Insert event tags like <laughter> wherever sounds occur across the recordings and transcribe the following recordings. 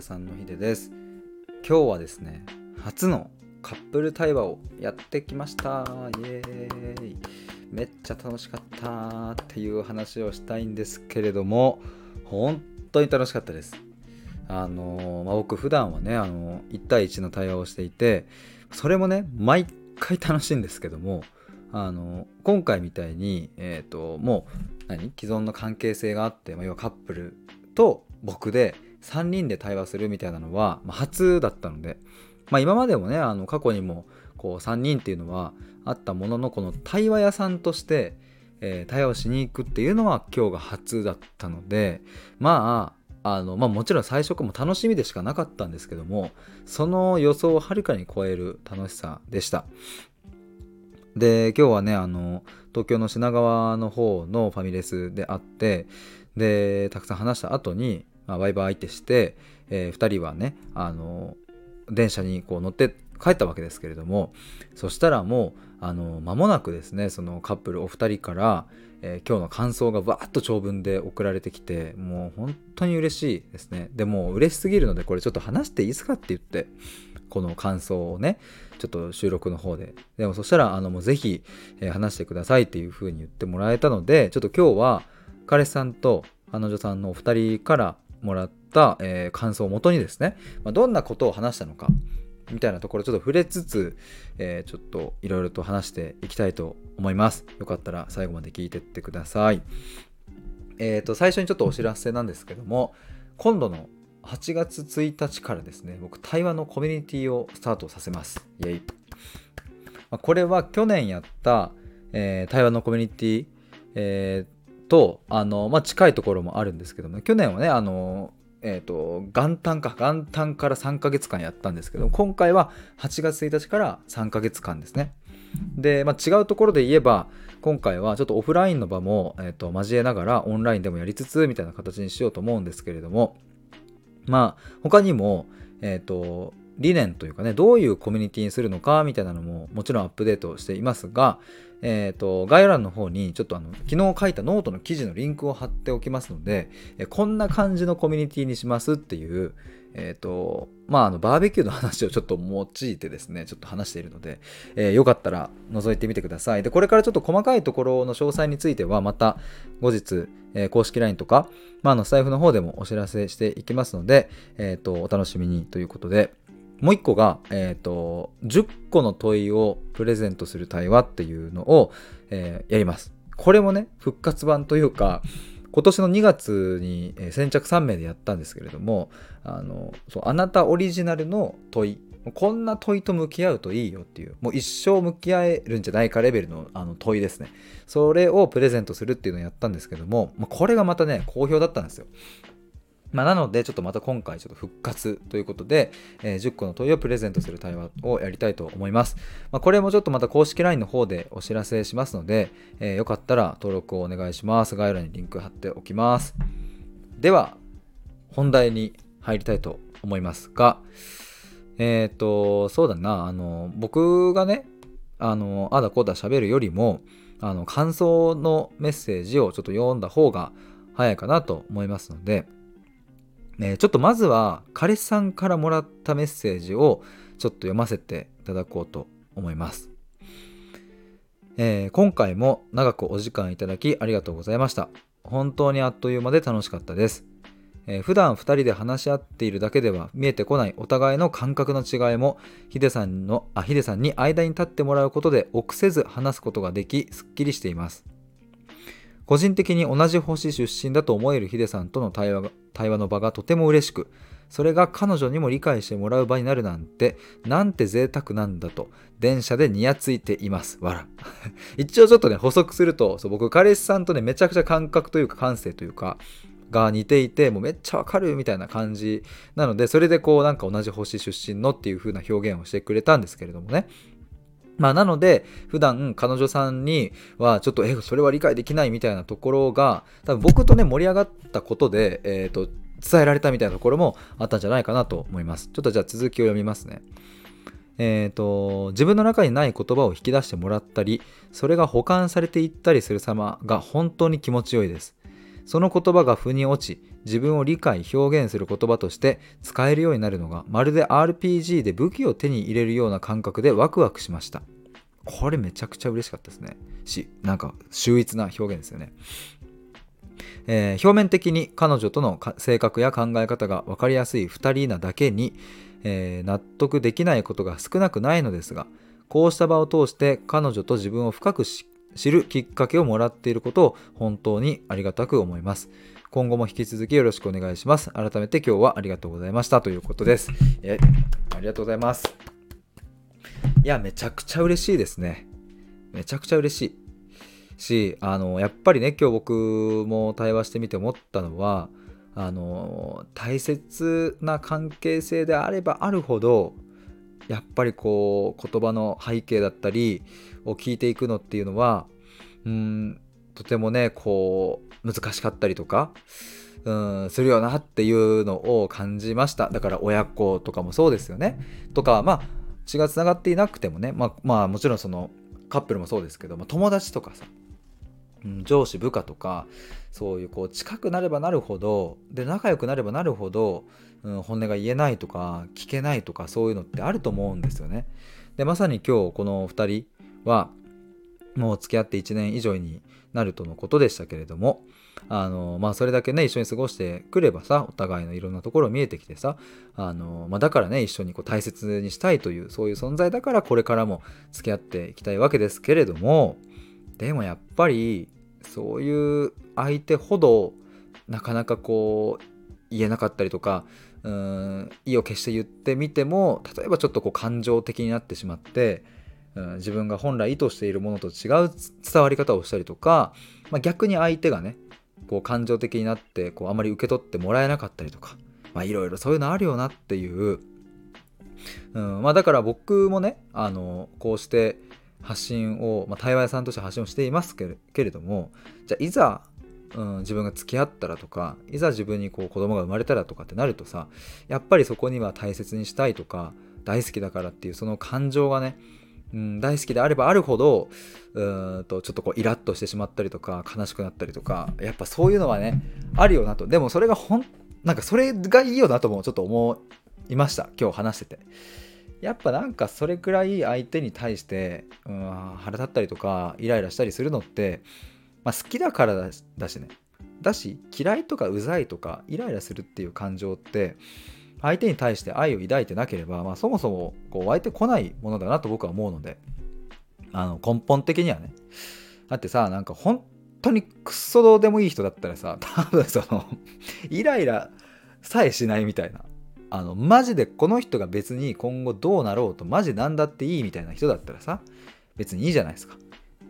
屋さんのヒデです。今日はですね初のカップル対話をやってきました。イエーイ。めっちゃ楽しかったっていう話をしたいんですけれども本当に楽しかったです。あのまあ、僕普段はねあの1対1の対話をしていてそれもね毎回楽しいんですけどもあの今回みたいに、えーと、もう何？既存の関係性があって、まあ、要はカップルと僕で3人で対話するみたいなのは、まあ、初だったので、まあ、今までもねあの過去にもこう3人っていうのはあったもののこの対話屋さんとして、えー、対話をしに行くっていうのは今日が初だったのでまああのまあ、もちろん最初かも楽しみでしかなかったんですけどもその予想をはるかに超える楽しさでした。で今日はねあの東京の品川の方のファミレスであってでたくさん話した後に、あ、バイバイってして、えー、2人はねあの電車にこう乗って帰ったわけですけれどもそしたらもうあの間もなくですねそのカップルお二人から、えー、今日の感想がわーっと長文で送られてきてもう本当に嬉しいですね。でも嬉しすぎるのでこれちょっと話していいですかって言ってこの感想をねちょっと収録の方で。でもそしたらあのもうぜひ、えー、話してくださいっていう風に言ってもらえたのでちょっと今日は彼氏さんと彼女さんのお二人からもらった、えー、感想をもとにですね、まあ、どんなことを話したのかみたいなところちょっと触れつつ、えー、ちょっといろいろと話していきたいと思います。よかったら最後まで聞いてってください。えっ、ー、と、最初にちょっとお知らせなんですけども、今度の8月1日からですね、僕、対話のコミュニティをスタートさせます。イェイ。これは去年やった、えー、対話のコミュニティ、えー、と、あの、まあ、近いところもあるんですけども、去年はね、あの、え、ー、と、元旦か、元旦から3ヶ月間やったんですけど、今回は8月1日から3ヶ月間ですね。で、まあ、違うところで言えば、今回はちょっとオフラインの場も、えーと交えながらオンラインでもやりつつみたいな形にしようと思うんですけれども、まあ、他にも、えっ、ー、と、理念というかね、どういうコミュニティにするのかみたいなのももちろんアップデートしていますが、えっ、ー、と、概要欄の方にちょっとあの、昨日書いたノートの記事のリンクを貼っておきますので、えこんな感じのコミュニティにしますっていう、えっ、ー、と、まあ、あの、バーベキューの話をちょっと用いてですね、ちょっと話しているので、えー、よかったら覗いてみてください。で、これからちょっと細かいところの詳細については、また後日、えー、公式 LINE とか、まあ、あの、スタイフの方でもお知らせしていきますので、えっ、と、お楽しみにということで、もう一個が、えっ、と、10個の問いをプレゼントする対話っていうのを、えやります。これもね、復活版というか、今年の2月に先着3名でやったんですけれどもあのそうあなたオリジナルの問いこんな問いと向き合うといいよっていうもう一生向き合えるんじゃないかレベルのあの問いですねそれをプレゼントするっていうのをやったんですけども、これがまたね好評だったんですよまあ、なので、ちょっとまた今回ちょっと復活ということで、えー、10個の問いをプレゼントする対話をやりたいと思います。まあ、これもちょっとまた公式 LINE の方でお知らせしますので、えー、よかったら登録をお願いします。概要欄にリンク貼っておきます。では、本題に入りたいと思いますが、えっ、ー、と、そうだな、あの、僕がね、あの、あだこうだ喋るよりも、あの、感想のメッセージをちょっと読んだ方が早いかなと思いますので、ね、ちょっとまずは彼氏さんからもらったメッセージをちょっと読ませていただこうと思います。えー、今回も長くお時間いただきありがとうございました。本当にあっという間で楽しかったです。えー、普段2人で話し合っているだけでは見えてこないお互いの感覚の違いもヒデさんのあヒデさんに間に立ってもらうことで臆せず話すことができすっきりしています。個人的に同じ星出身だと思えるヒデさんとの対話対話の場がとても嬉しく、それが彼女にも理解してもらう場になるなんて、なんて贅沢なんだと、電車でニヤついています。わら。一応ちょっとね、補足すると、そう僕、彼氏さんとね、めちゃくちゃ感覚というか感性というか、が似ていて、もうめっちゃわかるみたいな感じなので、それでこうなんか同じ星出身のっていう風な表現をしてくれたんですけれどもね。まあ、なので、普段彼女さんには、ちょっと、え、それは理解できないみたいなところが、多分僕とね、盛り上がったことで、えっ、ー、と、伝えられたみたいなところもあったんじゃないかなと思います。ちょっとじゃあ続きを読みますね。えっ、ー、と、自分の中にない言葉を引き出してもらったり、それが保管されていったりする様が本当に気持ちよいです。その言葉が腑に落ち自分を理解表現する言葉として使えるようになるのがまるで RPG で武器を手に入れるような感覚でワクワクしました。これめちゃくちゃ嬉しかったですね。しなんか秀逸な表現ですよね。えー、表面的に彼女との性格や考え方が分かりやすい2人なだけに、えー、納得できないことが少なくないのですがこうした場を通して彼女と自分を深く知るきっかけをもらっていることを本当にありがたく思います。今後も引き続きよろしくお願いします。改めて今日はありがとうございましたということです。えありがとうございます。いや、めちゃくちゃ嬉しいですね。めちゃくちゃ嬉しい。し、あの、やっぱりね、今日僕も対話してみて思ったのは、あの、大切な関係性であればあるほど、やっぱりこう言葉の背景だったりを聞いていくのっていうのはうんとてもねこう難しかったりとかうんするよなっていうのを感じました。だから親子とかもそうですよね。とかまあ血がつながっていなくてもねまあ、まあ、もちろんそのカップルもそうですけど、まあ、友達とかさ、上司部下とかそういうこう近くなればなるほどで仲良くなればなるほどうん、本音が言えないとか聞けないとかそういうのってあると思うんですよね。でまさに今日この2人はもう付き合って1年以上になるとのことでしたけれどもあのまあそれだけね一緒に過ごしてくればさお互いのいろんなところ見えてきてさあの、まあ、だからね一緒にこう大切にしたいというそういう存在だからこれからも付き合っていきたいわけですけれどもでもやっぱりそういう相手ほどなかなかこう言えなかったりとかうん意を決して言ってみても例えばちょっとこう感情的になってしまって、うん、自分が本来意図しているものと違う伝わり方をしたりとか、まあ、逆に相手がねこう感情的になってこうあまり受け取ってもらえなかったりとかいろいろそういうのあるよなっていう、うんまあ、だから僕もねあのこうして発信を、まあ、対話屋さんとして発信をしていますけれどもじゃあいざうん、自分が付き合ったらとかいざ自分にこう子供が生まれたらとかってなるとさやっぱりそこには大切にしたいとか大好きだからっていうその感情がね、うん、大好きであればあるほどうんとちょっとこうイラッとしてしまったりとか悲しくなったりとかやっぱそういうのはねあるよなとでもそれがほんなんかそれがいいよなともちょっと思いました今日話してて。やっぱなんかそれくらい相手に対して、うん、腹立ったりとかイライラしたりするのってまあ、好きだからだしね。だし嫌いとかうざいとかイライラするっていう感情って相手に対して愛を抱いてなければ、まあ、そもそもこう湧いてこないものだなと僕は思うのであの根本的にはね。だってさなんか本当にクソどうでもいい人だったらさ <laughs> 多分そのイライラさえしないみたいな。あのマジでこの人が別に今後どうなろうとマジ何だっていいみたいな人だったらさ別にいいじゃないですか。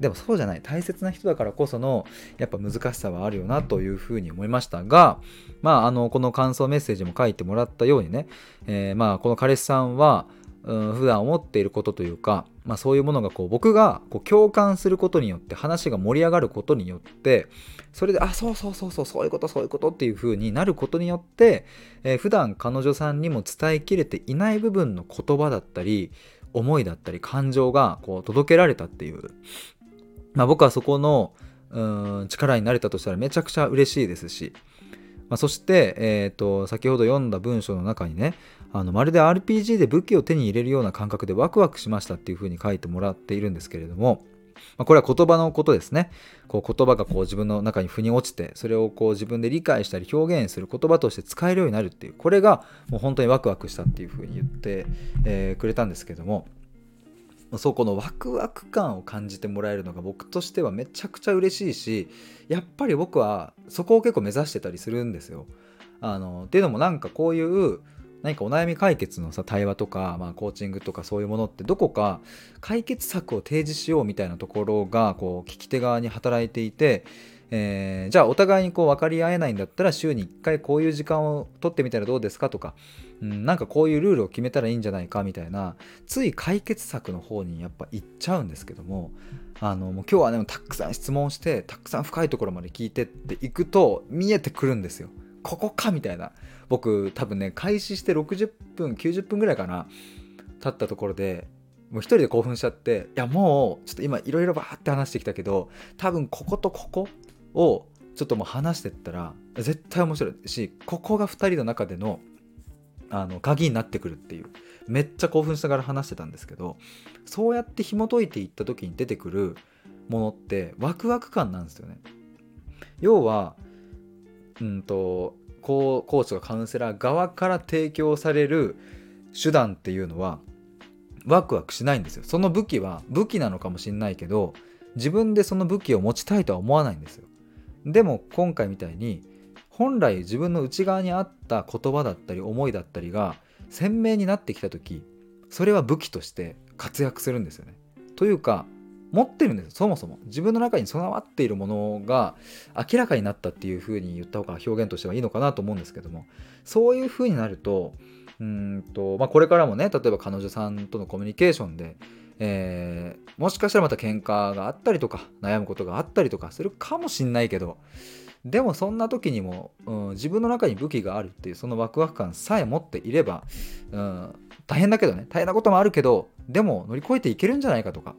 でもそうじゃない。大切な人だからこそのやっぱ難しさはあるよなというふうに思いましたがまああのこの感想メッセージも書いてもらったようにね、えー、まあこの彼氏さんは、うん、普段思っていることというか、まあ、そういうものがこう僕がこう共感することによって話が盛り上がることによってそれであそうそうそうそうそういうことそういうことっていうふうになることによって、えー、普段彼女さんにも伝えきれていない部分の言葉だったり思いだったり感情がこう届けられたっていうまあ、僕はそこのうん力になれたとしたらめちゃくちゃ嬉しいですし、まあ、そして、えーと、先ほど読んだ文章の中にねあのまるで RPG で武器を手に入れるような感覚でワクワクしましたっていうふうに書いてもらっているんですけれども、まあ、これは言葉のことですね。こう言葉がこう自分の中に腑に落ちてそれをこう自分で理解したり表現する言葉として使えるようになるっていうこれがもう本当にワクワクしたっていうふうに言って、えー、くれたんですけどもそこのワクワク感を感じてもらえるのが僕としてはめちゃくちゃ嬉しいしやっぱり僕はそこを結構目指してたりするんですよ。あのっていうのもなんかこういう何かお悩み解決のさ対話とか、まあ、コーチングとかそういうものってどこか解決策を提示しようみたいなところがこう聞き手側に働いていてえー、じゃあお互いにこう分かり合えないんだったら週に1回こういう時間を取ってみたらどうですかとか、うん、なんかこういうルールを決めたらいいんじゃないかみたいなつい解決策の方にやっぱ行っちゃうんですけどもあのもう今日はでねたくさん質問してたくさん深いところまで聞いてっていくと見えてくるんですよ。ここかみたいな僕多分ね開始して60分90分ぐらいかな経ったところでもう一人で興奮しちゃっていやもうちょっと今いろいろバーって話してきたけど多分こことここをちょっともう話してったら絶対面白いしここが2人の中でのあの鍵になってくるっていうめっちゃ興奮しながら話してたんですけどそうやって紐解いていった時に出てくるものってワクワク感なんですよね。要はうんとコーチとかカウンセラー側から提供される手段っていうのはワクワクしないんですよ。その武器は武器なのかもしんないけど自分でその武器を持ちたいとは思わないんですよ。でも今回みたいに本来自分の内側にあった言葉だったり思いだったりが鮮明になってきた時それは武器として活躍するんですよね。というか持ってるんですそもそも。自分の中に備わっているものが明らかになったっていう風に言った方が表現としてはいいのかなと思うんですけども。そういう風になるとうんと、まあ、これからもね例えば彼女さんとのコミュニケーションで、えー、もしかしたらまた喧嘩があったりとか悩むことがあったりとかするかもしんないけどでもそんな時にも、うん、自分の中に武器があるっていうそのワクワク感さえ持っていれば、うん、大変だけどね大変なこともあるけどでも乗り越えていけるんじゃないかとか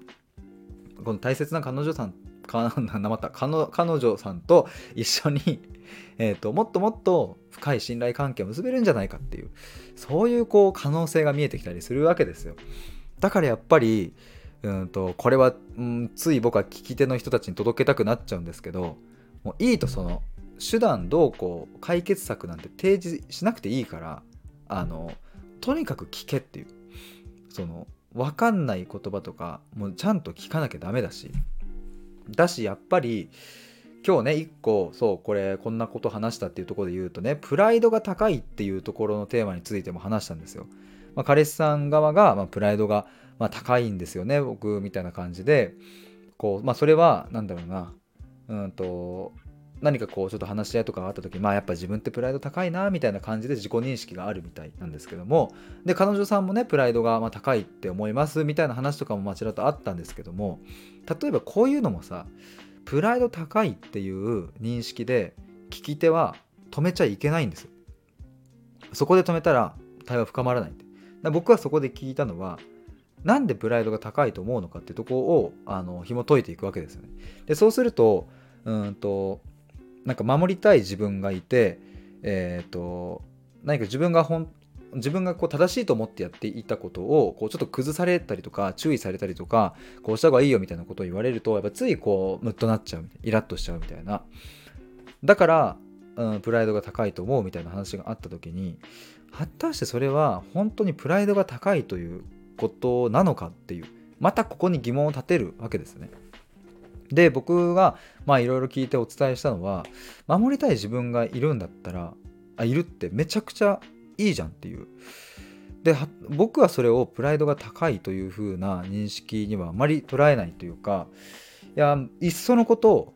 この大切な彼女さんかなまた彼女さんと一緒に <laughs> えーと、もっともっと深い信頼関係を結べるんじゃないかっていうそういうこう可能性が見えてきたりするわけですよ。だからやっぱりうんとこれは、うん、つい僕は聞き手の人たちに届けたくなっちゃうんですけどもういいとその手段どうこう解決策なんて提示しなくていいからあのとにかく聞けっていうその分かんない言葉とかもうちゃんと聞かなきゃダメだしだしやっぱり今日ね一個そうこれこんなこと話したっていうとこで言うとねプライドが高いっていうところのテーマについても話したんですよ。まあ、彼氏さん側が、まあ、プライドが、まあ、高いんですよね僕みたいな感じで。こう、まあ、それは何だろうな。うんと何かこうちょっと話し合いとかがあった時まあやっぱ自分ってプライド高いなみたいな感じで自己認識があるみたいなんですけども。で彼女さんもねプライドがま高いって思いますみたいな話とかもまちらとあったんですけども。例えばこういうのもさプライド高いっていう認識で聞き手は止めちゃいけないんですよ。そこで止めたら対話深まらないで僕はそこで聞いたのはなんでプライドが高いと思うのかっていうとこをあの紐解いていくわけですよね。でそうするとうんとなんか守りたい自分がいて、えっ、ー、と何か自分が本自分がこう正しいと思ってやっていたことをこうちょっと崩されたりとか注意されたりとかこうした方がいいよみたいなことを言われるとやっぱついこうムッとなっちゃうイラッとしちゃうみたいな。だから、うん、プライドが高いと思うみたいな話があった時に果たしてそれは本当にプライドが高いということなのかっていうまたここに疑問を立てるわけですね。で僕がまあいろいろ聞いてお伝えしたのは守りたい自分がいるんだったらあいるってめちゃくちゃいいじゃんっていうで僕はそれをプライドが高いという風な認識にはあまり捉えないというかいやいっそのこと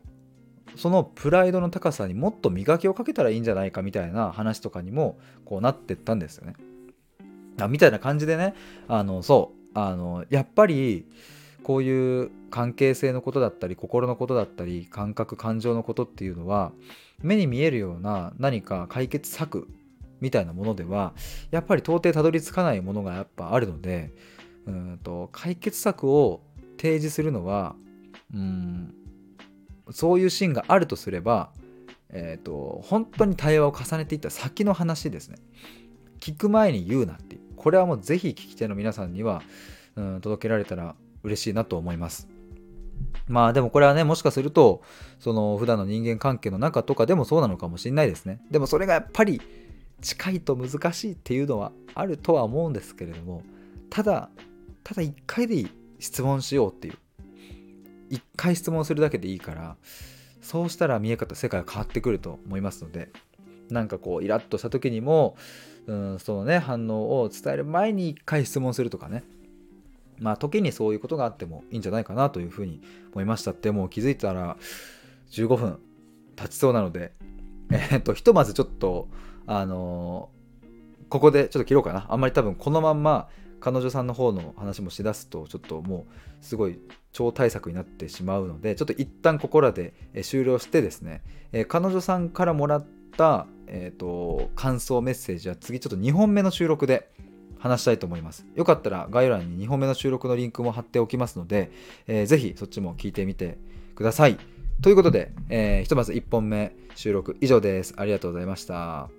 そのプライドの高さにもっと磨きをかけたらいいんじゃないかみたいな話とかにもこうなってったんですよね。あみたいな感じでねあのそうあのやっぱりこういう関係性のことだったり心のことだったり感覚感情のことっていうのは目に見えるような何か解決策みたいなものではやっぱり到底たどり着かないものがやっぱあるのでうんと解決策を提示するのはうんそういうシーンがあるとすれば、えーと、本当に対話を重ねていった先の話ですね聞く前に言うなっていうこれはもうぜひ聞き手の皆さんにはうん届けられたら嬉しいなと思います。まあでもこれはねもしかするとその普段の人間関係の中とかでもそうなのかもしれないですね。でもそれがやっぱり近いと難しいっていうのはあるとは思うんですけれどもただただ1回でいい質問しようっていう1回質問するだけでいいからそうしたら見え方世界は変わってくると思いますのでなんかこうイラッとした時にもうんそのね反応を伝える前に1回質問するとかね。まあ時にそういうことがあってもいいんじゃないかなというふうに思いました。ってもう気づいたら15分経ちそうなのでえ、っとひとまずちょっとあのー、ここでちょっと切ろうかな。あんまり多分このまんま彼女さんの方の話もしだすとちょっともうすごい超大作になってしまうのでちょっと一旦ここらで終了してですね、えー、彼女さんからもらった、えーと感想メッセージは次ちょっと2本目の収録で話したいと思います。よかったら概要欄に2本目の収録のリンクも貼っておきますので、えー、ぜひそっちも聞いてみてください。ということで、えーひとまず1本目収録以上です。ありがとうございました。